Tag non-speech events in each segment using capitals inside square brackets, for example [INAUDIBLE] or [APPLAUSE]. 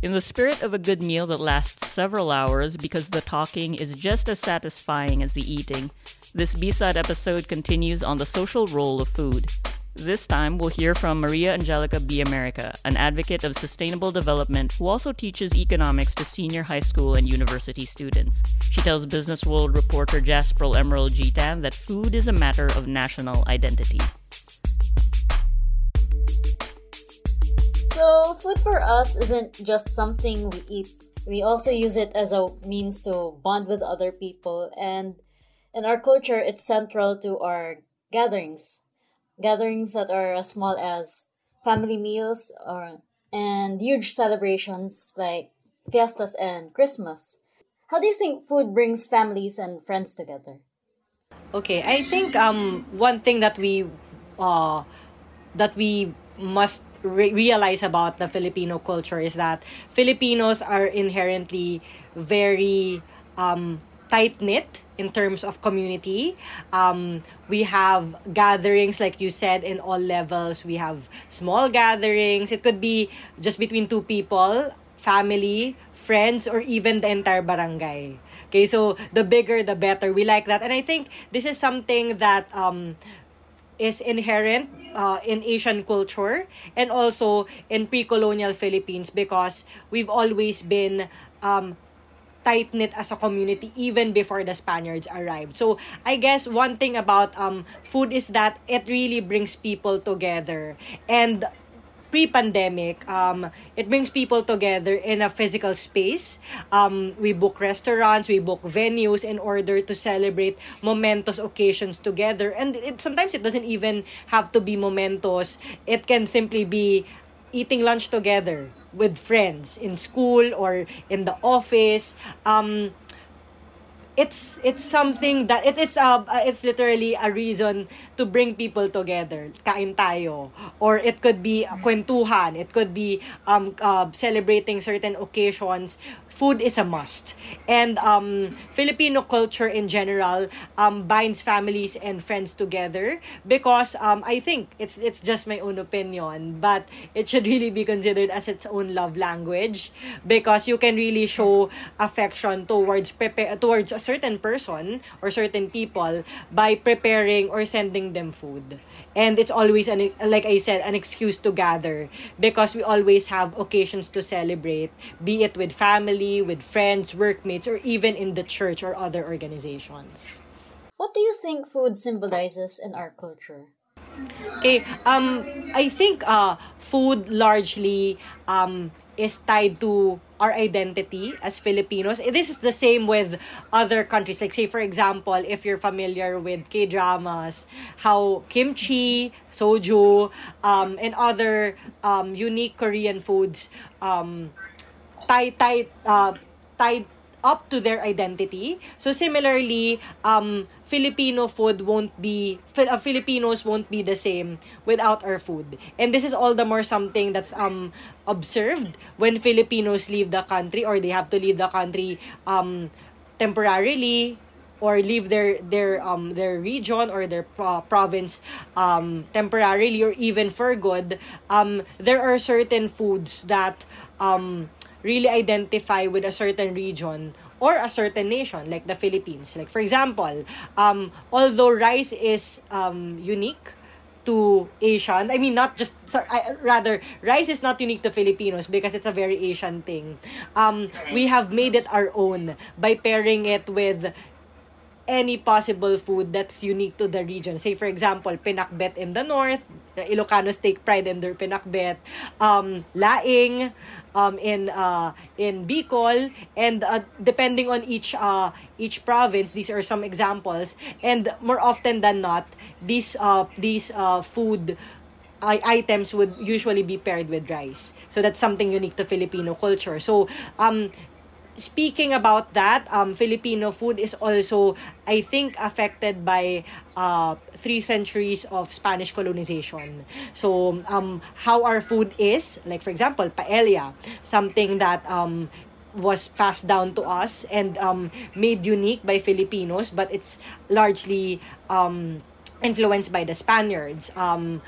In the spirit of a good meal that lasts several hours because the talking is just as satisfying as the eating, this B-side episode continues on the social role of food. This time, we'll hear from Maria Angelica B. America, an advocate of sustainable development who also teaches economics to senior high school and university students. She tells Business World reporter Jasper Emerald Gitan that food is a matter of national identity. Food for us isn't just something we eat. We also use it as a means to bond with other people, and in our culture, it's central to our gatherings. Gatherings that are as small as family meals or and huge celebrations like fiestas and Christmas. How do you think food brings families and friends together? Okay, I think um one thing that we uh that we must re- realize about the Filipino culture is that Filipinos are inherently very um, tight knit in terms of community. Um, we have gatherings, like you said, in all levels. We have small gatherings. It could be just between two people, family, friends, or even the entire barangay. Okay, so the bigger, the better. We like that. And I think this is something that um, is inherent uh, in Asian culture and also in pre-colonial Philippines because we've always been um, tight knit as a community even before the Spaniards arrived. So I guess one thing about um food is that it really brings people together and pre-pandemic, um, it brings people together in a physical space. Um, we book restaurants, we book venues in order to celebrate momentous occasions together. And it, sometimes it doesn't even have to be momentous. It can simply be eating lunch together with friends in school or in the office. Um, it's it's something that it, it's uh, it's literally a reason to bring people together. Kain tayo. Or it could be kwentuhan. It could be um uh, celebrating certain occasions food is a must. And um, Filipino culture in general um, binds families and friends together because um, I think it's it's just my own opinion, but it should [LAUGHS] really be considered as its own love language because you can really show affection towards prepare towards a certain person or certain people by preparing or sending them food and it's always an like I said an excuse to gather. Because we always have occasions to celebrate be it with family with friends workmates or even in the church or other organizations. What do you think food symbolizes in our culture? Okay um i think uh food largely um is tied to our identity as Filipinos. This is the same with other countries. Like say for example, if you're familiar with K-dramas, how kimchi, soju, um, and other um, unique Korean foods um, tie tie uh, tied up to their identity. So similarly, um, Filipino food won't be uh, Filipinos won't be the same without our food. And this is all the more something that's um observed when Filipinos leave the country or they have to leave the country um temporarily or leave their their um their region or their pro- province um temporarily or even for good um there are certain foods that um really identify with a certain region or a certain nation like the Philippines. Like for example, um, although rice is um, unique to Asian, I mean not just sorry, I, rather rice is not unique to Filipinos because it's a very Asian thing. Um, we have made it our own by pairing it with any possible food that's unique to the region. Say, for example, pinakbet in the north, Ilocanos take pride in their pinakbet, um, laing, um, in uh, in Bicol and uh, depending on each uh, each province these are some examples. And more often than not these uh, these uh, food items would usually be paired with rice. So that's something unique to Filipino culture. So um speaking about that, um, Filipino food is also, I think, affected by uh, three centuries of Spanish colonization. So, um, how our food is, like for example, paella, something that um, was passed down to us and um, made unique by Filipinos, but it's largely um, influenced by the Spaniards. Um,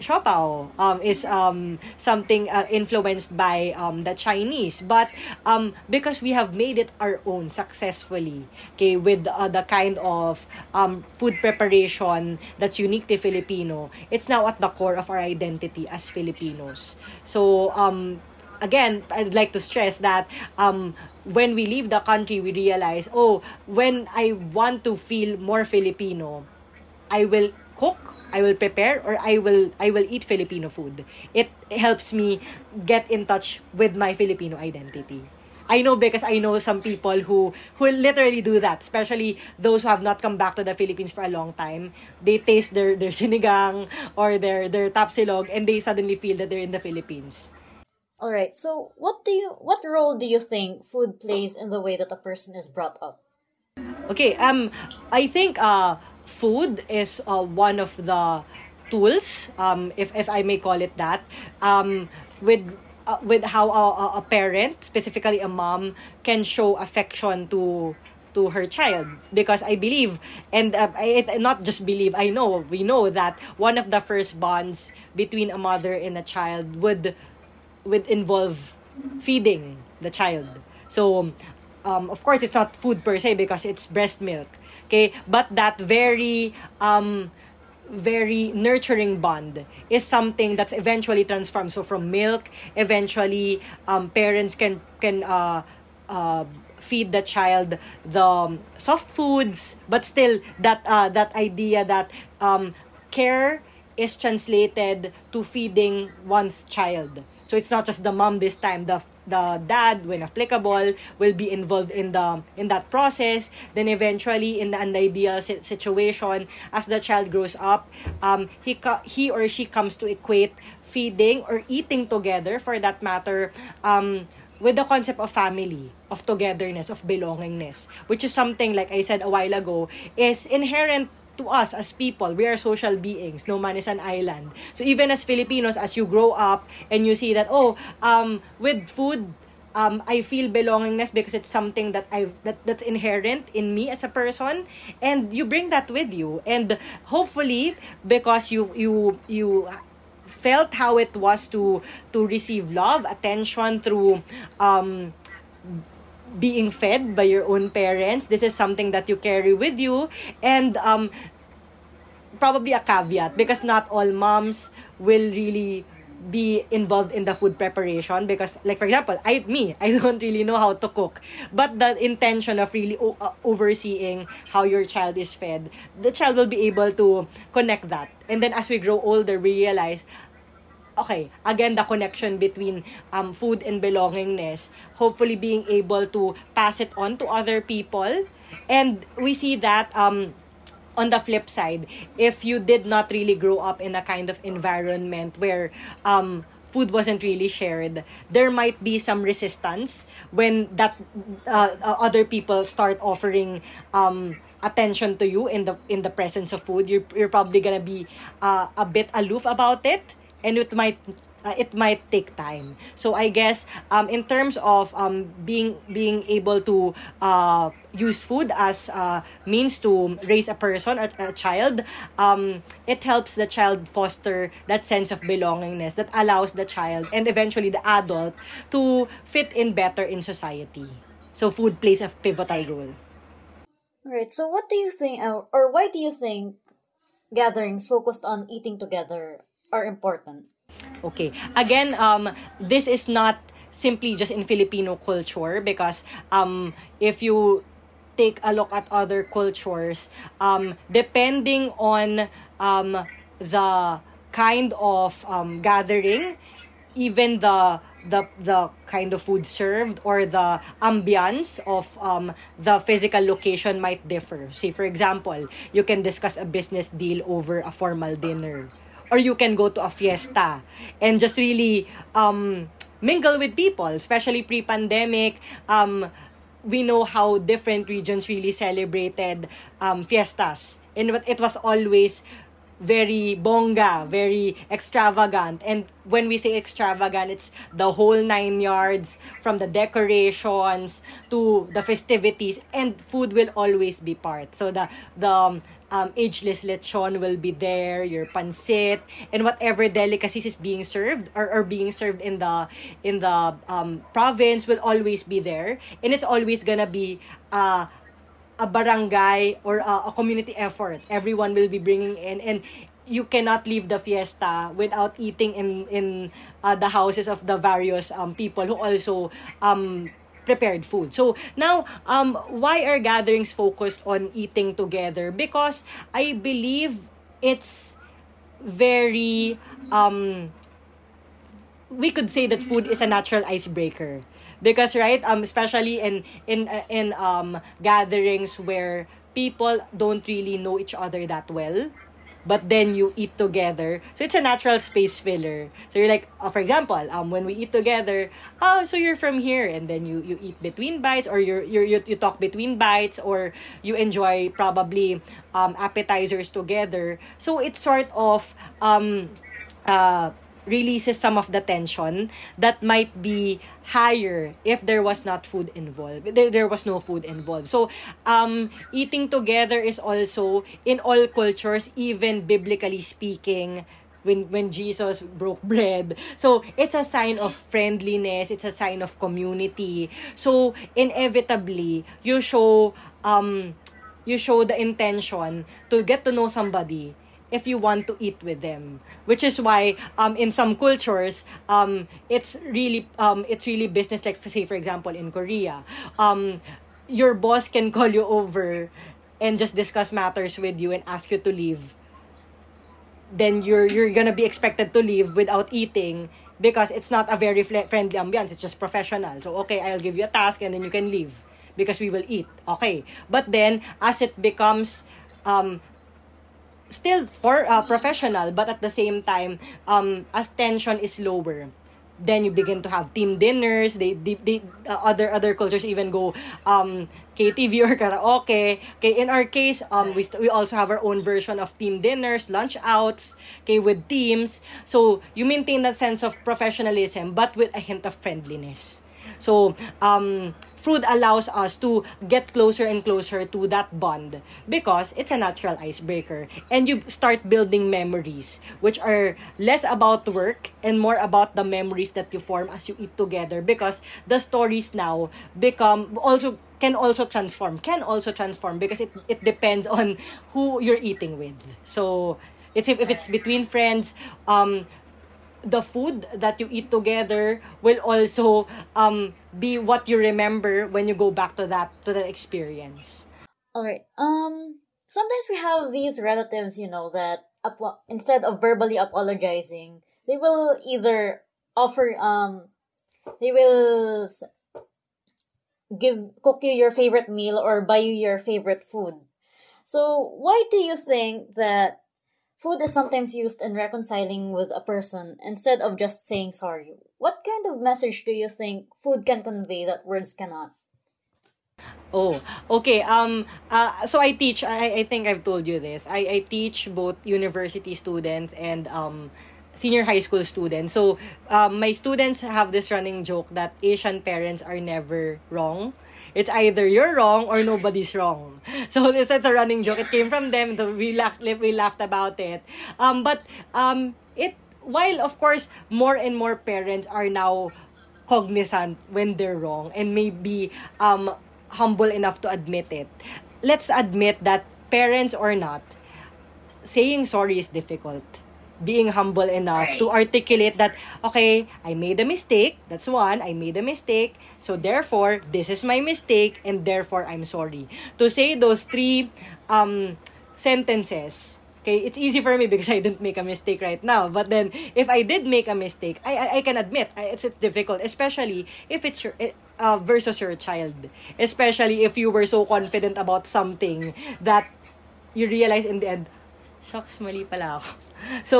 Siopao um, is um, something uh, influenced by um, the Chinese. But um, because we have made it our own successfully, okay, with uh, the kind of um, food preparation that's unique to Filipino, it's now at the core of our identity as Filipinos. So, um, again, I'd like to stress that um, when we leave the country, we realize, oh, when I want to feel more Filipino, I will cook I will prepare or I will I will eat Filipino food. It helps me get in touch with my Filipino identity. I know because I know some people who who literally do that, especially those who have not come back to the Philippines for a long time. They taste their their sinigang or their their tapsilog and they suddenly feel that they're in the Philippines. All right. So, what do you what role do you think food plays in the way that a person is brought up? Okay, um I think uh food is uh, one of the tools, um, if, if I may call it that, um, with uh, with how a, a parent, specifically a mom, can show affection to to her child. Because I believe and uh, I not just believe I know we know that one of the first bonds between a mother and a child would would involve feeding the child. So um, of course it's not food per se because it's breast milk okay? But that very um very nurturing bond is something that's eventually transformed. So from milk eventually um parents can can uh uh feed the child the um, soft foods but still that uh that idea that um care is translated to feeding one's child. So it's not just the mom this time the the dad when applicable will be involved in the in that process. Then eventually in an ideal situation as the child grows up um he he or she comes to equate feeding or eating together for that matter um with the concept of family, of togetherness, of belongingness, which is something, like I said a while ago, is inherent to us as people, we are social beings. No man is an island. So even as Filipinos, as you grow up and you see that, oh, um, with food, um, I feel belongingness because it's something that I that that's inherent in me as a person, and you bring that with you, and hopefully because you you you felt how it was to to receive love, attention through um being fed by your own parents. This is something that you carry with you. And um, probably a caveat because not all moms will really be involved in the food preparation because like for example I me I [LAUGHS] don't really know how to cook but the intention of really o- uh, overseeing how your child is fed the child will be able to connect that and then as we grow older we realize okay, again, the connection between um, food and belongingness, hopefully being able to pass it on to other people. And we see that um, on the flip side, if you did not really grow up in a kind of environment where um, food wasn't really shared, there might be some resistance when that uh, uh other people start offering um, attention to you in the in the presence of food. You're, you're probably gonna be uh, a bit aloof about it and it might uh, it might take time. So I guess um, in terms of um, being being able to uh, use food as a means to raise a person, a, a child, um, it helps the child foster that sense of belongingness that allows the child and eventually the adult to fit in better in society. So food plays a pivotal role. Right. So what do you think, uh, or why do you think gatherings focused on eating together are important? Okay. Again, um, this is not simply just in Filipino culture because um, if you take a look at other cultures, um, depending on um, the kind of um, gathering, even the the the kind of food served or the ambience of um, the physical location might differ. Say for example, you can discuss a business deal over a formal dinner or you can go to a fiesta and just really um, mingle with people, especially pre-pandemic. Um, we know how different regions really celebrated um, fiestas. And it was always very bonga, very extravagant. And when we say extravagant, it's the whole nine yards from the decorations to the festivities and food will always be part. So the the um, um, ageless lechon will be there, your pancit, and whatever delicacies is being served or, or being served in the in the um, province will always be there, and it's always gonna be uh, a barangay or a, a community effort. Everyone will be bringing in and you cannot leave the fiesta without eating in in uh, the houses of the various um, people who also um prepared food. So now um why are gatherings focused on eating together? Because I believe it's very um we could say that food is a natural icebreaker because right um especially in in uh, in um gatherings where people don't really know each other that well but then you eat together. So it's a natural space filler. So you're like, uh, for example, um, when we eat together, oh, so you're from here, and then you you eat between bites, or you're you you talk between bites, or you enjoy probably um appetizers together. So it's sort of um uh releases some of the tension that might be higher if there was not food involved there, there was no food involved so um eating together is also in all cultures even biblically speaking when when Jesus broke [LAUGHS] bread. So it's a sign of friendliness, it's a sign of community. So inevitably you show um you show the intention to get to know somebody if you want to eat with them. Which is why um in some cultures um it's really um it's really business like say for example in Korea um your boss can call you over and just discuss matters with you and ask you to leave. Then you're you're gonna be expected to leave without eating because it's not a very fl- friendly ambiance. It's just professional. So okay I'll give you a task and then you can leave because we will eat. Okay. But then as it becomes um still for uh, professional but at the same time um as tension is lower then you begin to have team dinners they, they, they uh, other other cultures even go um KTV or [LAUGHS] karaoke. Okay in our case um we, st- we also have our own version of team dinners lunch outs okay with teams. So you maintain that sense of professionalism but with a hint of friendliness so um food allows us to get closer and closer to that bond because it's a natural icebreaker. And you start building memories which are less about work and more about the memories that you form as you eat together because the stories now become also can also transform can also transform because it, it depends on who you're eating with. So it's if, if it's between friends um the food that you eat together will also um be what you remember when you go back to that to that experience. All right. Um sometimes we have these relatives, you know, that apo- instead of verbally apologizing, they will either offer um they will give cook you your favorite meal or buy you your favorite food. So, why do you think that food is sometimes used in reconciling with a person instead of just saying sorry? What kind of message do you think food can convey that words cannot? Oh, okay. Um, uh, so I teach. I, I think I've told you this. I, I teach both university students and um, senior high school students. So um, my students have this running joke that Asian parents are never wrong. It's either you're wrong or nobody's wrong. So this is a running joke. It came from them. We laughed. We laughed about it. Um, but um, it while of course more and more parents are now cognizant when they're wrong and maybe um humble enough to admit it. Let's admit that parents or not, saying sorry is difficult. Being humble enough to articulate that, okay, I made a mistake. That's one, I made a mistake. So therefore, this is my mistake and therefore I'm sorry. To say those three um, sentences, okay, it's easy for me because I didn't make a mistake right now. But then, if I did make a mistake, I I, I can admit it's, it's difficult, especially if it's your uh, versus your child. Especially if you were so confident about something that you realize in the end, shucks, mali pala ako. [LAUGHS] So,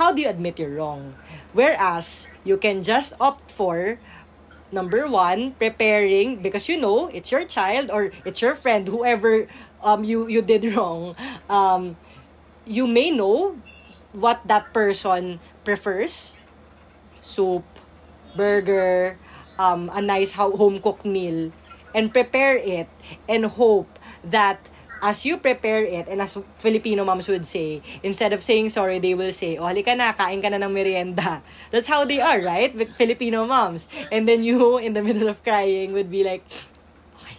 how do you admit you're wrong? Whereas, you can just opt for number one, preparing because you know it's your child or it's your friend, whoever um you you did [LAUGHS] wrong. Um, you may know what that person prefers, soup, burger, um, a nice home cooked meal, and prepare it and hope that as you prepare it, and as Filipino moms would say, instead of saying sorry, they will say, oh, halika na, kain ka na ng merienda. [LAUGHS] That's how they are, right? With Filipino moms. And then you, in the middle of crying, would be like, okay,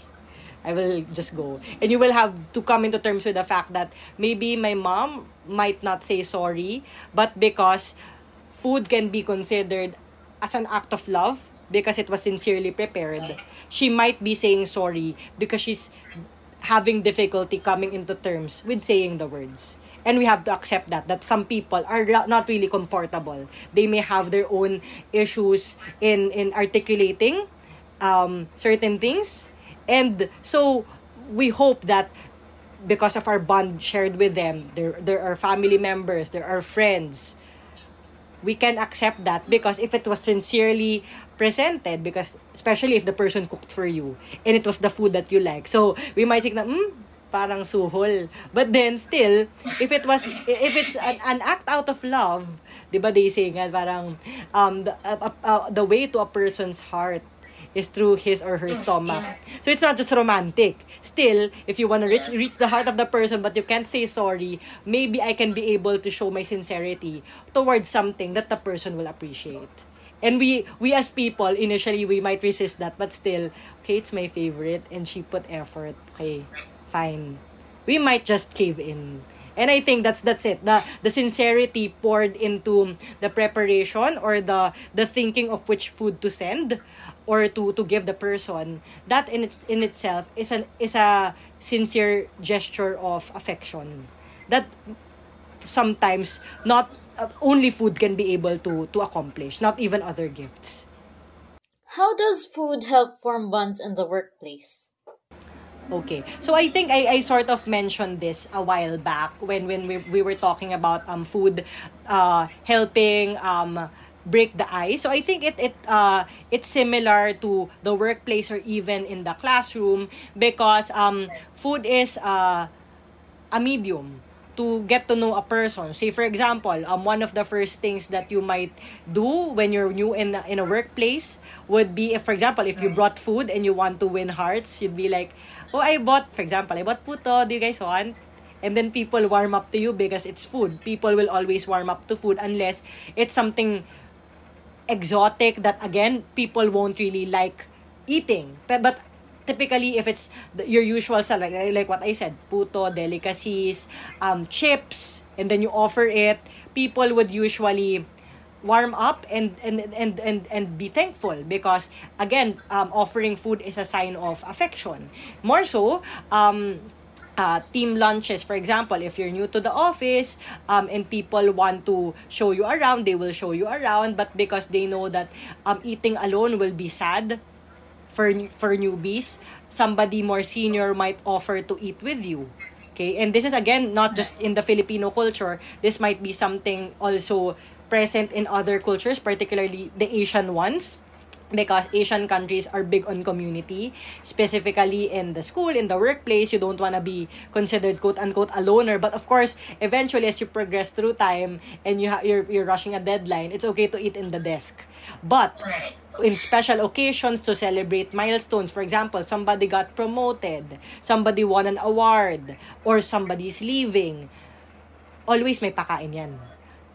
I will just go. And you will have to come into terms with the fact that maybe my mom might not say sorry, but because food can be considered as an act of love, because it was sincerely prepared, she might be saying sorry because she's having difficulty coming into terms with saying the words. And we have to accept that, that some people are not really comfortable. They may have their own issues in, in articulating um, certain things. And so we hope that because of our bond shared with them, there, there are family members, there are friends, we can accept that because if it was sincerely presented because especially if the person cooked for you and it was the food that you like so we might think na hmm parang suhol but then still if it was if it's an, an act out of love 'di ba they say nga parang um the, uh, uh, the way to a person's heart is through his or her stomach. So it's not just romantic. Still, if you want to reach reach the heart of the person but you can't say sorry, maybe I can be able to show my sincerity towards something that the person will appreciate. And we we as people initially we might resist that but still, okay, it's my favorite and she put effort. Okay, fine. We might just cave in. And I think that's that's it. The the sincerity poured into the preparation or the the thinking of which food to send or to to give the person that in its in itself is an is a sincere gesture of affection that sometimes not uh, only food can be able to to accomplish not even other gifts how does food help form bonds in the workplace Okay. So I think I, I sort of mentioned this a while back when when we, we were talking about um food uh helping um break the ice. So I think it it uh it's similar to the workplace or even in the classroom because um food is uh, a medium to get to know a person. Say for example, um one of the first things that you might do when you're new in in a workplace would be if for example if you brought food and you want to win hearts, you'd be like, "Oh, I bought for example, I bought puto. Do you guys want?" And then people warm up to you because it's food. People will always warm up to food unless it's something exotic that again people won't really like eating but, but typically if it's your usual stuff like, like what I said puto delicacies um chips and then you offer it people would usually warm up and and and and, and be thankful because again um, offering food is a sign of affection more so um uh, team lunches. For example, if you're new to the office um, and people want to show you around, they will show you around. But because they know that um, eating alone will be sad for for newbies, somebody more senior might offer to eat with you. Okay, and this is again not just in the Filipino culture. This might be something also present in other cultures, particularly the Asian ones because Asian countries are big on community, specifically in the school, in the workplace. You don't want to be considered quote unquote a loner. But of course, eventually, as you progress through time and you ha- you're, you're rushing a deadline, it's okay to eat in the desk. But in special occasions to celebrate milestones, for example, somebody got promoted, somebody won an award, or somebody's leaving, always may pakain yan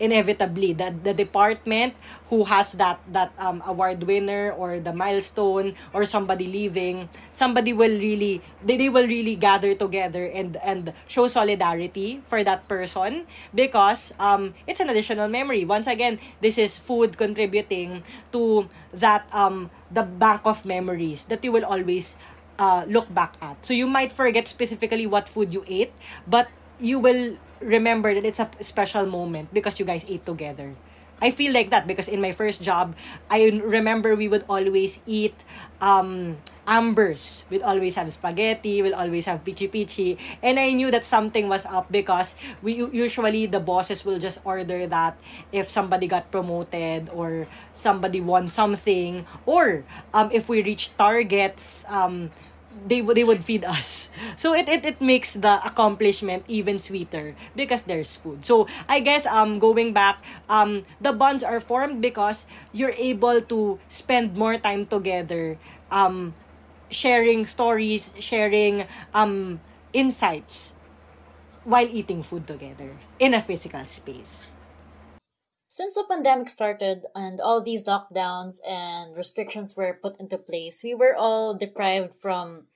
inevitably the the department who has that that um, award winner or the milestone or somebody leaving somebody will really they, they will really gather together and and show solidarity for that person because um it's an additional memory. Once again this is food contributing to that um the bank of memories that you will always uh, look back at. So you might forget specifically what food you ate but you will remember that it's a special moment because you guys ate together. I feel like that because in my first job, I remember we would always eat um, ambers. We'd always have spaghetti, we'd always have pichi pichi. And I knew that something was up because we usually the bosses will just order that if somebody got promoted or somebody won something or um, if we reach targets um, they would they would feed us. So it, it it makes the accomplishment even sweeter because there's food. So I guess um going back um the bonds are formed because you're able to spend more time together um sharing stories, sharing um insights while eating food together in a physical space. Since the pandemic started and all these lockdowns and restrictions were put into place, we were all deprived from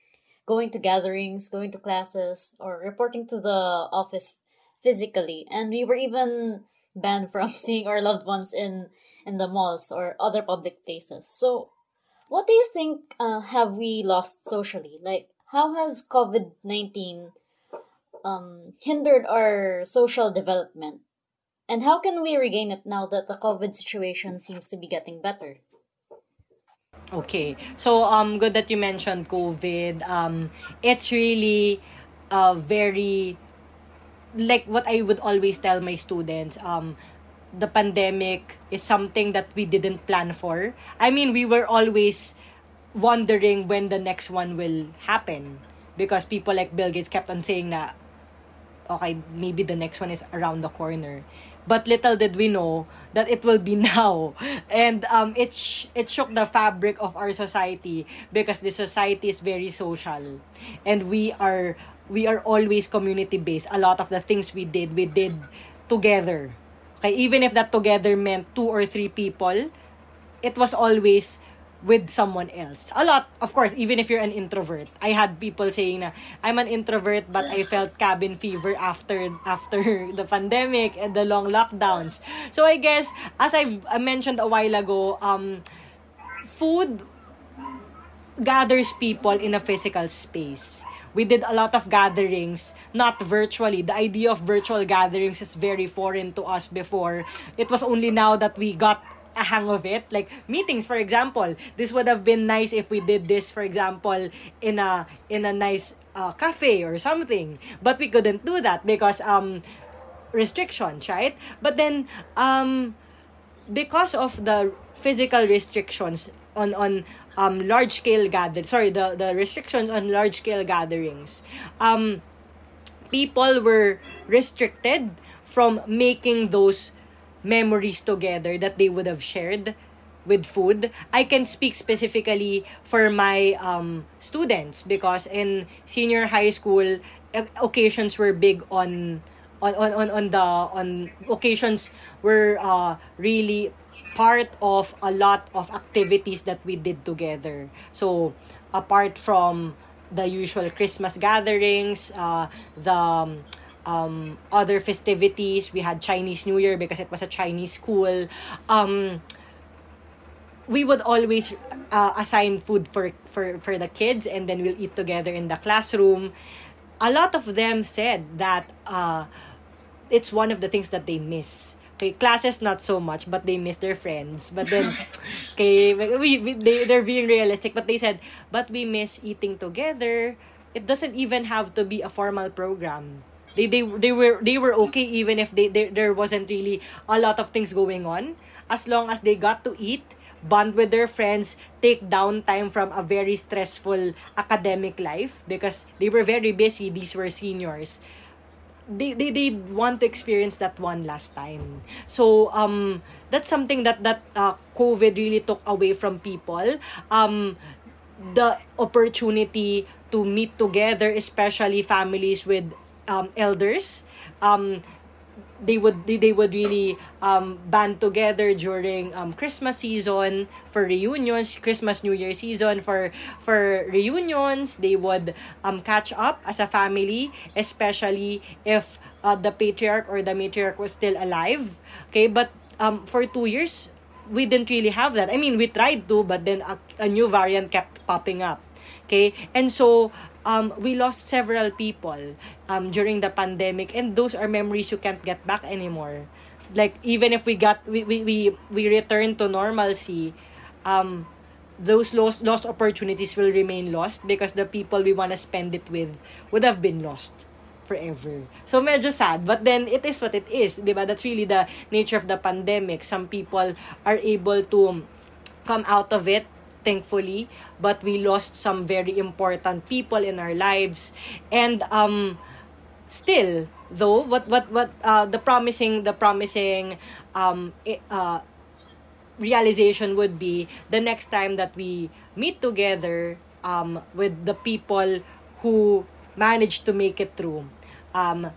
going to gatherings, going to classes, or reporting to the office physically. And we were even banned [LAUGHS] from seeing our loved ones in, in the malls or other public places. So, what do you think uh, have we lost socially? Like, how has COVID 19 um, hindered our social development? And how can we regain it now that the COVID situation seems to be getting better? Okay. So um good that you mentioned COVID. Um it's really uh very like what I would always tell my students um the pandemic is something that we didn't plan for. I mean, we were always wondering when the next one will happen because people like Bill Gates kept on saying that okay, maybe the next one is around the corner. But little did we know that it will be [LAUGHS] now. And um, it, sh- it shook the fabric of our society because the society is very social. And we are we are always community based. A lot of the things we did, we did together. Okay, even if that together meant two or three people, it was always with someone else. A lot, of course, even if you're an introvert. I had people saying na, I'm an introvert but I felt cabin fever after after [LAUGHS] the pandemic and the long lockdowns. So I guess, as I've I mentioned a while ago, um, food gathers people in a physical space. We did a lot of gatherings, not virtually. The idea of virtual gatherings is very foreign to us before. It was only now that we got a hang of it. Like meetings for example this would have been nice if we did this for example in a in a nice uh, cafe or something. But we couldn't do that because um restrictions right? But then um because of the physical restrictions on on um large scale gather sorry the the restrictions on large scale gatherings um people were restricted from making those memories together that they would have shared with food. I can speak specifically for my um, students because in senior high school, occasions were big on on on on, on the on occasions were uh, really part of a lot of activities that we did together. So apart from the usual Christmas gatherings, uh, the um, um, other festivities. We had Chinese New Year because it was a Chinese school. Um, we would always uh, assign food for, for, for the kids and then we'll eat together in the classroom. A lot of them said that uh, it's one of the things that they miss. Okay, classes not so much, but they miss their friends. But then, [LAUGHS] okay, we, we they they're being realistic. But they said, but we miss eating together. It doesn't even have to be a formal program they they they were they were okay even if they, they there wasn't really a lot of things going on. As long as they got to eat bond with their friends take downtime from a very stressful academic life because they were very busy these were seniors. They, they they want to experience that one last time. So um that's something that that uh, covid really took away from people. Um the opportunity to meet together especially families with um, elders um, they would they would really um, band together during um, Christmas season for reunions, Christmas New Year season for for reunions. They would um, catch up as a family, especially if uh, the patriarch or the matriarch was still alive. Okay, but um, for two years we didn't really have that. I mean, we tried to, but then a, a new variant kept popping up. Okay, and so um, we lost several people um, during the pandemic and those are memories you can't get back anymore like even if we got we we we, we return to normalcy um those lost lost opportunities will remain lost because the people we want to spend it with would have been lost forever. So medyo sad, but then it is what it is, ba? That's really the nature of the pandemic. Some people are able to come out of it thankfully but we lost some very important people in our lives and um still though what what what uh the promising the promising um uh realization would be the next time that we meet together um with the people who managed to make it through, um,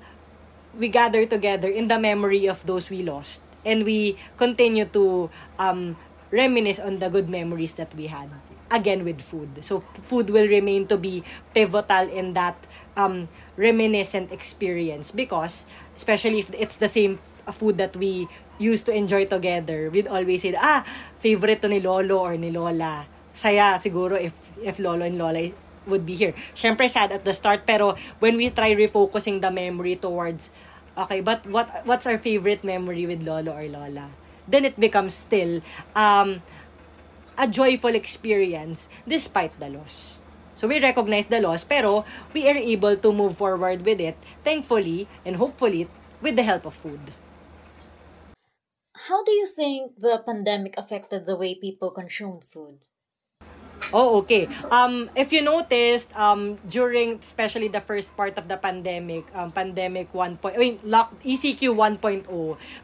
we gather together in the memory of those we lost. And we continue to um, reminisce on the good memories that we had. Again, with food. So, food will remain to be pivotal in that um, reminiscent experience because, especially if it's the same food that we used to enjoy together, we'd always say, ah, favorite to ni Lolo or ni Lola. Saya siguro if, if Lolo and Lola would be here. Syempre sad at the start pero when we try refocusing the memory towards okay, but what what's our favorite memory with Lolo or Lola? Then it becomes still um a joyful experience despite the loss. So we recognize the loss pero we are able to move forward with it thankfully and hopefully with the help of food. How do you think the pandemic affected the way people consume food? Oh, okay. Um, if you noticed, um, during especially the first part of the pandemic, um, pandemic 1. Point, I mean, lock, ECQ 1.0,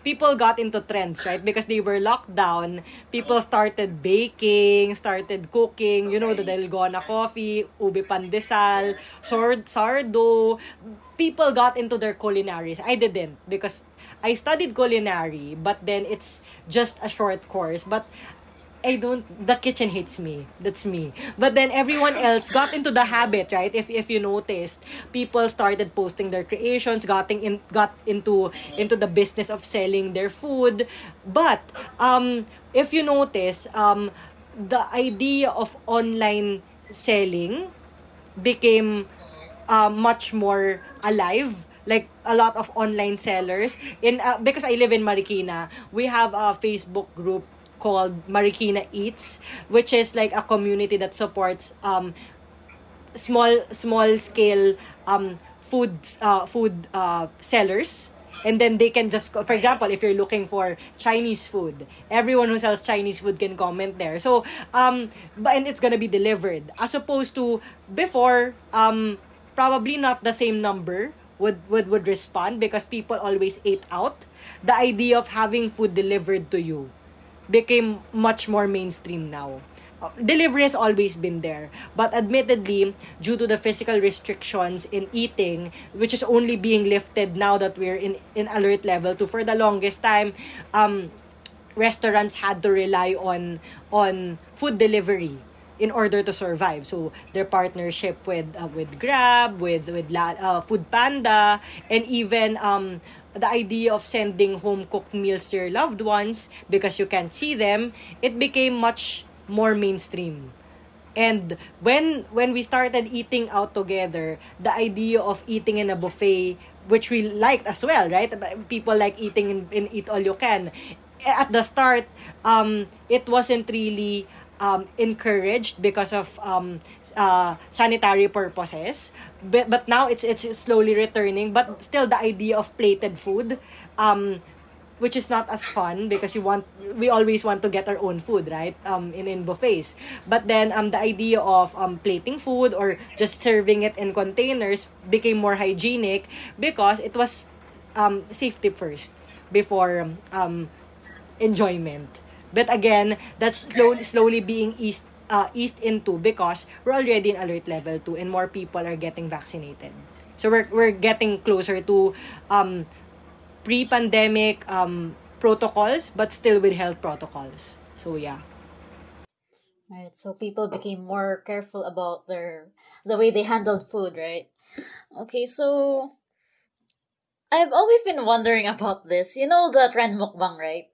people got into trends, right? Because they were locked down. People started baking, started cooking, you know, the Dalgona coffee, ube pandesal, sord, sardo. People got into their culinaries. I didn't because I studied culinary, but then it's just a short course. But I don't the kitchen hates me. That's me. But then everyone else got into the habit, right? If if you noticed, people started posting their creations, getting in got into into the business of selling their food. But um if you notice, um the idea of online selling became uh, much more alive like a lot of online sellers in uh, because I live in Marikina we have a Facebook group called Marikina Eats, which is like a community that supports um small small scale um food uh food uh sellers. And then they can just for example if you're looking for chinese food everyone who sells chinese food can comment there. So um but and it's gonna be delivered as opposed to before um probably not the same number would would would respond because people always ate out. The idea of having food delivered to you became much more mainstream now. Uh, delivery has always been there, but admittedly, due 2 the physical restrictions in eating, which is only being lifted now that we're in, in alert level to for the longest time, um, restaurants had to rely on on food delivery in order to survive. So their partnership with uh, with Grab, with with uh, Food Panda, and even um the idea of sending home cooked meals to your loved ones because you can't see them, it became much more mainstream. And when when we started eating out together, the idea of eating in a buffet, which we liked as well, right? People like eating in, in eat all you can. At the start, um, it wasn't really um, encouraged because of um, uh, sanitary purposes. But, but now it's it's slowly returning. But still, the idea of plated food, um, which is not as fun because you want we always want to get our own food, right? Um, in in buffets. But then um, the idea of um, plating food or just serving it in containers became more hygienic because it was um, safety first before um, enjoyment. But again, that's slowly, slowly being eased uh, eased into because we're already in alert level 2 and more people are getting vaccinated. So we're, we're getting closer to um, pre-pandemic um, protocols but still with health protocols. So yeah. Right. So people became more careful about their the way they handled food, right? Okay, so I've always been wondering about this. You know the trend mukbang, right?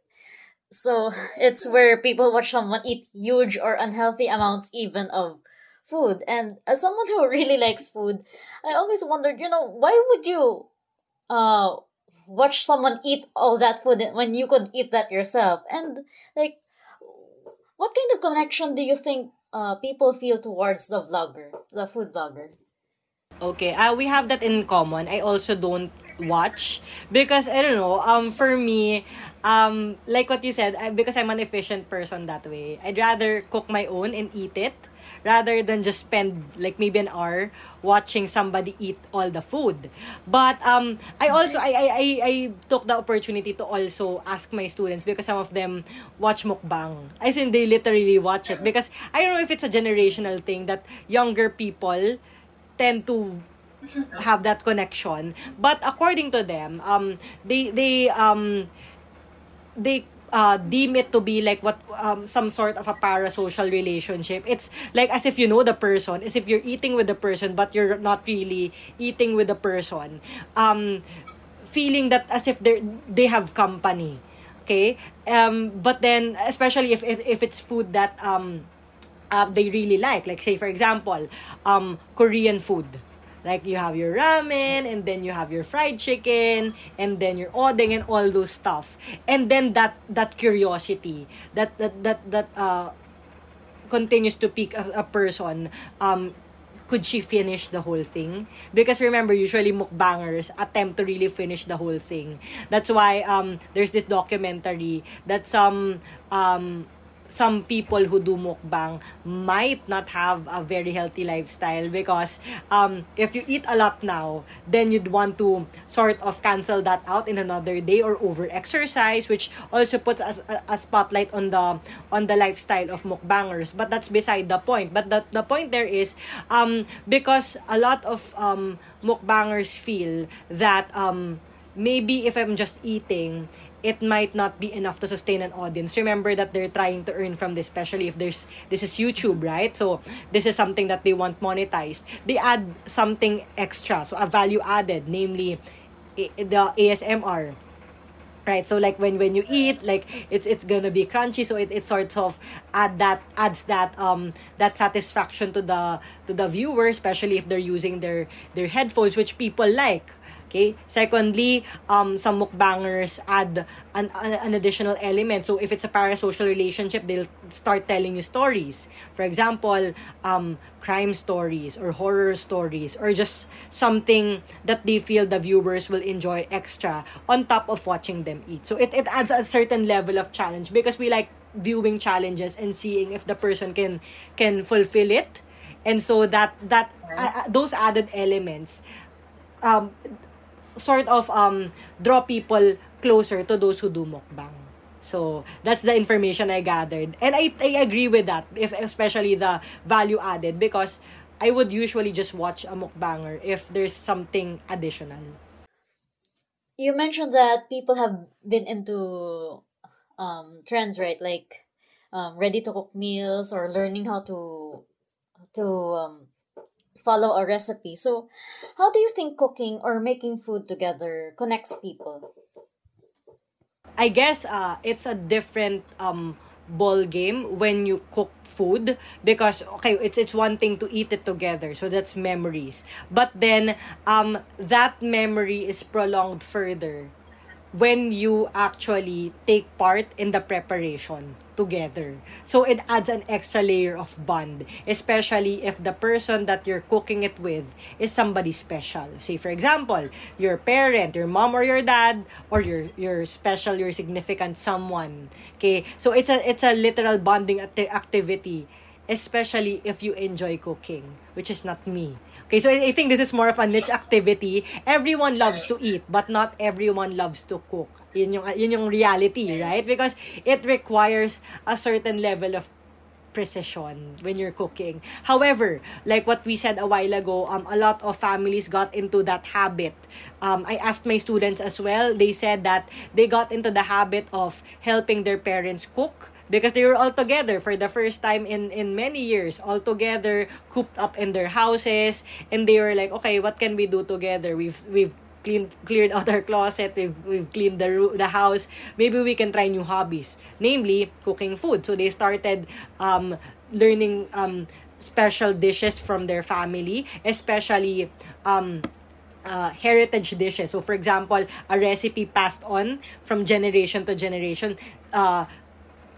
So [LAUGHS] it's where people watch someone eat huge or unhealthy amounts even of food. And as someone who [LAUGHS] really likes food, I always wondered, you know, why would you uh watch someone eat all that food when you could eat that yourself? And like what kind of connection do you think uh people feel towards the vlogger, the food vlogger? Okay, uh, we have that in common. I also don't watch because I don't know. Um, for me, um, like what you said, because I'm an efficient person that way, I'd rather cook my own and eat it rather than just spend like maybe an hour watching somebody eat all the food. But um, I also I, I I I took the opportunity to also ask my students because some of them watch mukbang. I think they literally watch it because I don't know if it's a generational thing that younger people tend to have that connection but according to them um they they um they uh, deem it to be like what um, some sort of a parasocial relationship. It's like as if you know the person, as if you're eating with the person, but you're not really eating with the person. Um, feeling that as if they they have company. Okay, um, but then especially if if, if it's food that um, uh, they really like, like say for example, um, Korean food Like you have your ramen and then you have your fried chicken and then your odeng and all those stuff. And then that that curiosity that that that that uh continues to pique a, a person um could she finish the whole thing? Because remember, usually mukbangers attempt to really finish the whole thing. That's why um there's this documentary that some um some people who do mukbang might not have a very healthy lifestyle because um, if you eat a lot now, then you'd want to sort of cancel that out in another day or over exercise, which also puts a, a spotlight on the on the lifestyle of mukbangers. But that's beside the point. But the, the point there is um, because a lot of um, mukbangers feel that um, maybe if I'm just eating, it might not be enough to sustain an audience. Remember that they're trying to earn from this, especially if there's this is YouTube, right? So this is something that they want monetized. They add something extra, so a value added, namely the ASMR right so like when when you eat like it's it's gonna be crunchy so it, it sort of add that adds that um that satisfaction to the to the viewer especially if they're using their their headphones which people like Okay? Secondly, um, some mukbangers add an, an additional element. So if it's a parasocial relationship, they'll start telling you stories. For example, um, crime stories or horror stories or just something that they feel the viewers will enjoy extra on top of watching them eat. So it, it adds a certain level of challenge because we like viewing challenges and seeing if the person can can fulfill it and so that that uh, those added elements um sort of um draw people closer to those who do mukbang. So that's the information I gathered. And I, I agree with that, if especially the value added because I would usually just watch a mukbanger if there's something additional. You mentioned that people have been into um, trends, right? Like um, ready to cook meals or learning how to to um, follow a recipe. So, how do you think cooking or making food together connects people? I guess uh, it's a different um, ball game when you cook food because okay it's it's one thing to eat it together so that's memories but then um that memory is prolonged further when you actually take part in the preparation together. So it adds an extra layer of bond, especially if the person that you're cooking it with is somebody special. Say for example, your parent, your mom or your dad or your your special your significant someone. Okay? So it's a it's a literal bonding activity, especially if you enjoy cooking, which is not me. Okay, so I, I think this is more of a niche activity. Everyone loves to eat, but not everyone loves to cook. Yun yung, yun yung reality, right? Because it requires a certain level of precision when you're cooking. However, like what we said a while ago, um, a lot of families got into that habit. Um, I asked my students as well. They said that they got into the habit of helping their parents cook because they were all together for the first time in in many years all together cooped up in their houses and they were like okay what can we do together we've we've cleaned cleared out our closet we've, we've cleaned the the house maybe we can try new hobbies namely cooking food so they started um learning um special dishes from their family especially um uh, heritage dishes. So, for example, a recipe passed on from generation to generation. Uh,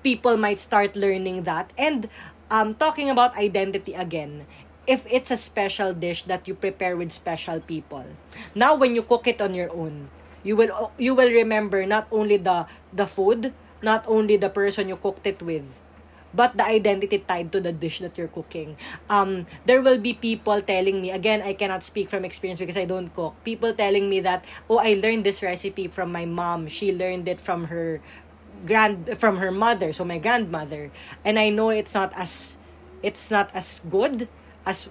people might start learning that. And um, talking about identity again, if it's a special dish that you prepare with special people, now when you cook it on your own, you will you will remember not only the the food, not only the person you cooked it with, but the identity tied to the dish that you're cooking. Um, there will be people telling me, again, I cannot speak from experience because I don't cook. People telling me that, oh, I learned this recipe from my mom. She learned it from her grand from her mother so my grandmother and i know it's not as it's not as good as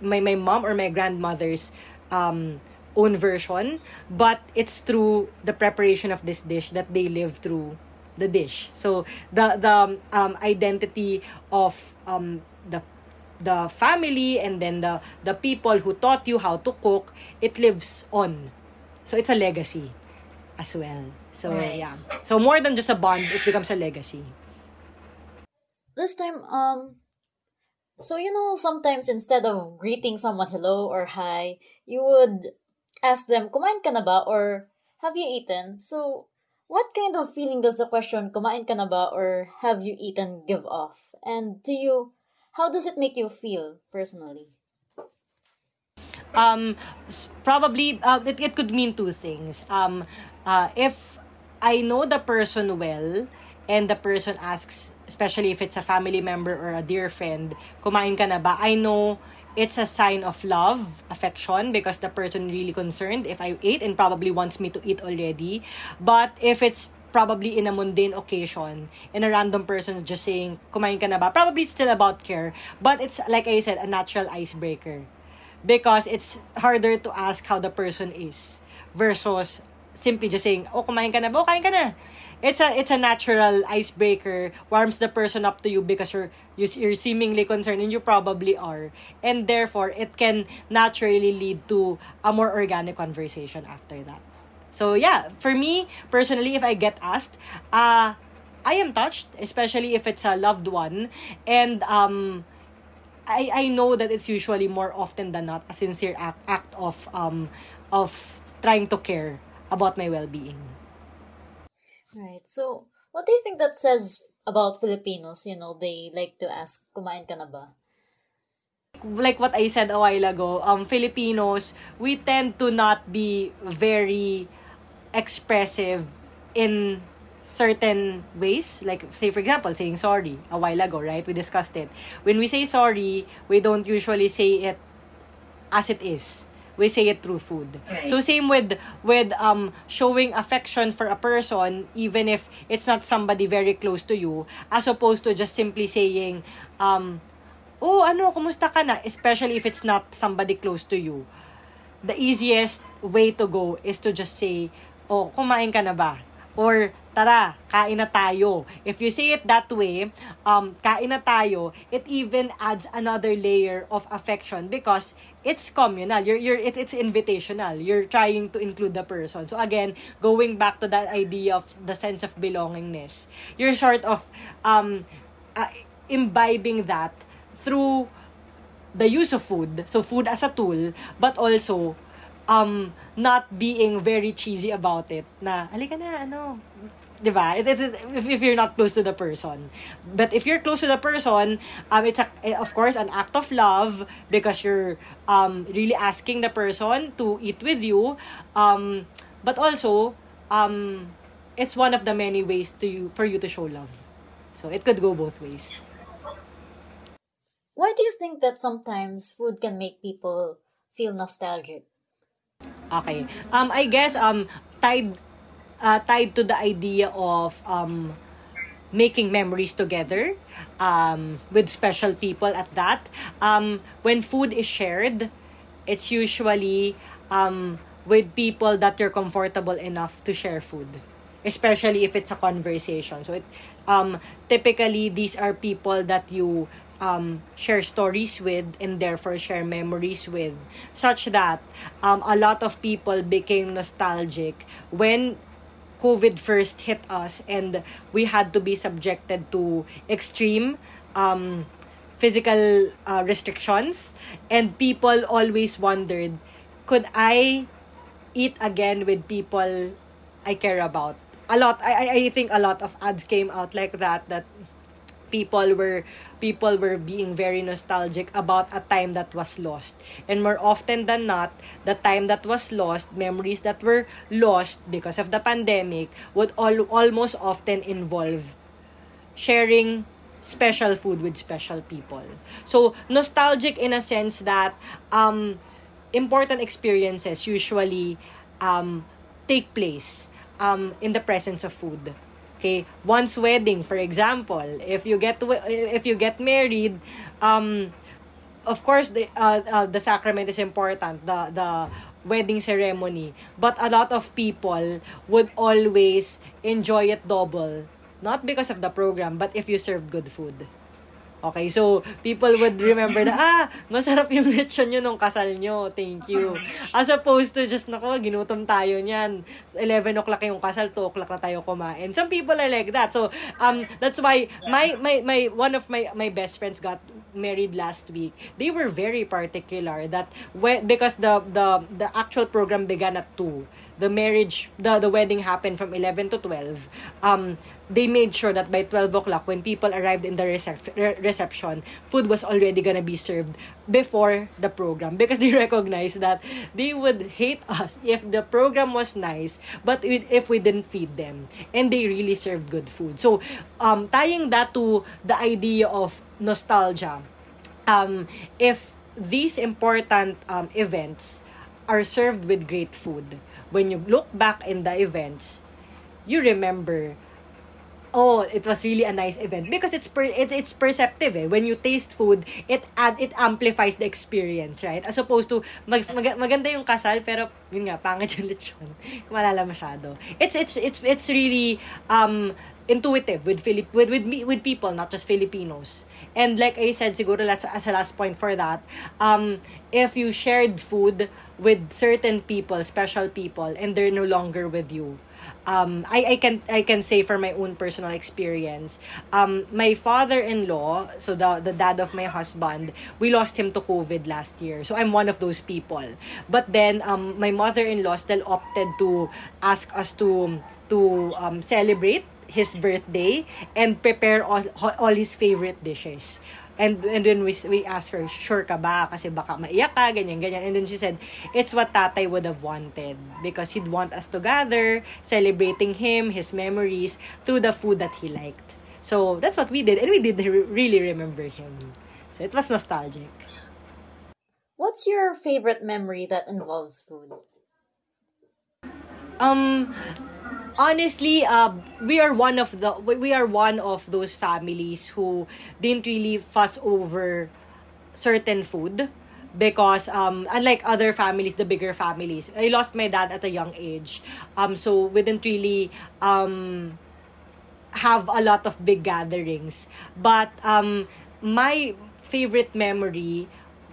my my mom or my grandmother's um, own version, but it's through the preparation of this dish that they live through the dish. So the the um, identity of um, the the family and then the the people who taught you how to cook, it lives on. So it's a legacy as well. So Right. yeah. So more than just a bond, it becomes a legacy. This time, um, so you know, sometimes instead of greeting someone hello or hi, you would ask them, kumain ka na ba? Or have you eaten? So, what kind of feeling does the question, kumain ka na ba? Or have you eaten give off? And to you, how does it make you feel personally? um probably uh, it, it could mean two things um uh, if i know the person well and the person asks especially if it's a family member or a dear friend kumain ka na ba? I know it's a sign of love affection because the person really concerned if i ate and probably wants me to eat already. But if it's probably in a mundane occasion and a random person just saying kumain ka na ba? probably it's still about care. But it's like i said a natural icebreaker. Because it's harder to ask how the person is versus simply just saying, "Oh, kumain ka na ba? Oh, kain ka na." It's a it's a natural icebreaker, warms the person up to you because you're you- you're seemingly concerned and you probably are, and therefore it can naturally lead to a more organic conversation after that. So yeah, for me personally, if I get asked, uh, I am touched, especially if it's a loved one, and um, I I know that it's usually more often than not a sincere act, act of um of trying to care about my well-being. Right. So, what do you think that says about Filipinos? You know, they like to ask, kumain ka na ba? Like what I said a while ago, um Filipinos, we tend to not be very expressive in certain ways like say for example saying sorry a while ago right we discussed it when we say sorry we don't usually say it as it is we say it through food Right. so same with with um showing affection for a person even if it's not somebody very close to you as opposed to just simply saying um oh ano kumusta ka na especially if it's not somebody close to you the easiest way to go is to just say oh kumain ka na ba or tara, kain na tayo. If you say it that way, um, kain na tayo, it even adds another layer of affection because it's communal. You're, you're, it, it's invitational. You're trying to include the person. So again, going back to that idea of the sense of belongingness, you're sort of um, uh, imbibing that through the use of food, so food as a tool, but also um not being very cheesy about it na halika na ano 'di ba it, it, it- if, if you're not close to the person. But if you're close to the person um it's a, eh, of course an act of love because you're um really asking the person to eat with you. Um but also um it's one of the many ways to you for you to show love. So it could go both ways. Why do you think that sometimes food can make people feel nostalgic? Okay. Um I guess um tied uh, tied to the idea of um making memories together um with special people at that. Um when food is shared, it's usually um with people that you're comfortable enough to share food. Especially if it's a conversation. So it um typically these are people that you um, share stories with and therefore share memories with such that um, a lot of people became nostalgic when COVID first hit us and we had to be subjected to extreme um, physical uh, restrictions. And people always wondered could I eat again with people I care about? A lot I, I think a lot of ads came out like that that people were people were being very nostalgic about a time that was lost. And more often than not the time that was lost memories that were lost because of the pandemic would all, almost often involve sharing special food with special people. So nostalgic in a sense that um important experiences usually um take place um in the presence of food okay one's wedding for example. If you get if you get married um of course the uh, uh, the sacrament is important the the wedding ceremony. But a lot of people would always enjoy it double. Not because of the program but if you serve good food Okay, so people would remember na, ah, masarap yung lechon nyo nung kasal nyo. Thank you. As opposed to just, nako, ginutom tayo niyan. 11 o'clock yung kasal, 2 o'clock na tayo kumain. Some people are like that. So, um, that's why my, my, my, one of my, my best friends got married last week. They were very particular that when, because the, the, the actual program began at 2 the marriage, the, the wedding happened from 11 to 12, um, they made sure that by 12 o'clock, when people arrived in the recep- re- reception, food was already gonna be served before the program because they [LAUGHS] recognized that they would hate us if the program was nice, but if we didn't feed them. And they really served good food. So, um, tying that to the idea of nostalgia, um, if these important um, events are served with great food, when you look back in the events, you remember oh, it was really a nice event because it's per, it, it's perceptive eh. When you taste food, it add it amplifies the experience, right? As opposed to mag, mag, maganda yung kasal pero yun nga pangit yung lechon. [LAUGHS] Kumalala masyado. It's it's it's it's really um intuitive with Philip with with me with people, not just Filipinos. And like I said, siguro as, as a last point for that, um, if you shared food with certain people, special people, and they're no longer with you. Um, I, I can I can say for my own personal experience, um, my father-in-law, so the the dad of my husband, we lost him to COVID last year. So I'm one of those people. But then um, my mother-in-law still opted to ask us to to um, celebrate his birthday and prepare all, all his favorite dishes. And, and then we, we asked her, sure ka ba? Kasi baka maiyak ka, ganyan, ganyan. And then she said, it's what tatay would have wanted. Because he'd want us together, celebrating him, his memories, through the food that he liked. So, that's what we did. And we did really remember him. So, it was nostalgic. What's your favorite memory that involves food? Um, honestly, uh, we are one of the we are one of those families who didn't really fuss over certain food because um unlike other families the bigger families i lost my dad at a young age. Um so we didn't really um have a lot of big gatherings. But um my favorite memory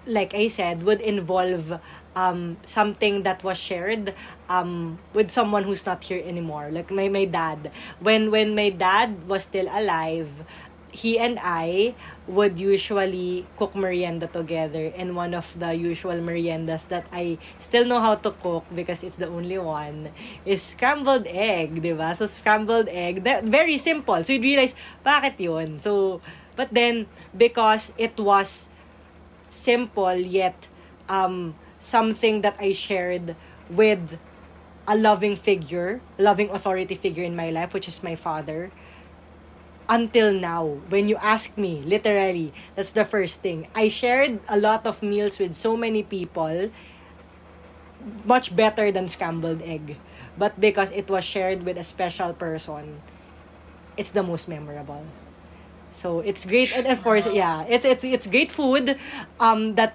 like i said would involve um, something that was shared um, with someone who's not here anymore. Like my, my dad. When when my dad was still alive, he and I would usually cook merienda together and one of the usual meriendas that I still know how to cook because it's the only one is scrambled egg, di ba? So scrambled egg, that, very simple. So you realize, bakit yun? So, but then, because it was simple yet um, something that I shared with a loving figure, loving authority figure in my life, which is my father. Until now, when you ask me, literally, that's the first thing. I shared a lot of meals with so many people, much better than scrambled egg. But because it was shared with a special person, it's the most memorable. So it's great, and of course, yeah, it's it's it's great food, um, that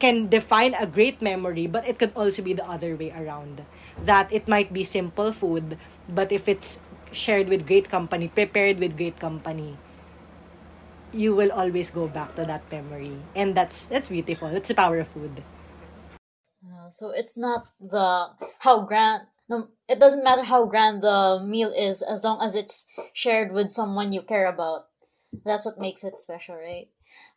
can define a great memory, but it could also be the other way around. That it might be simple food, but if it's shared with great company, prepared with great company, you will always go back to that memory. And that's that's beautiful. That's the power of food. Uh, so it's not the how grand no it doesn't matter how grand the meal is as long as it's shared with someone you care about. That's what makes it special, right?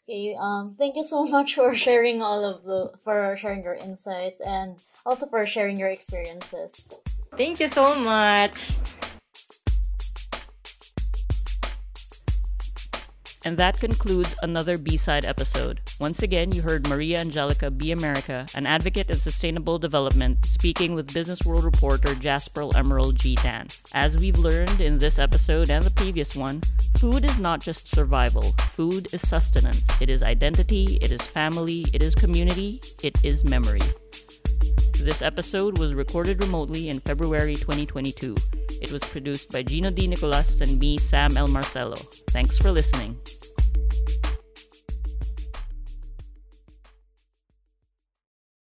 Okay, um, thank you so [LAUGHS] much for sharing all of the for sharing your insights and also for sharing your experiences. Thank you so much. And that concludes another B side episode. Once again, you heard Maria Angelica B. America, an advocate of sustainable development, speaking with Business World reporter Jasper Emerald G. Tan. As we've learned in this episode and the previous one, food is not just survival, food is sustenance. It is identity, it is family, it is community, it is memory. This episode was recorded remotely in February 2022. It was produced by Gino D. Nicolas and me, Sam L. Marcelo. Thanks for listening.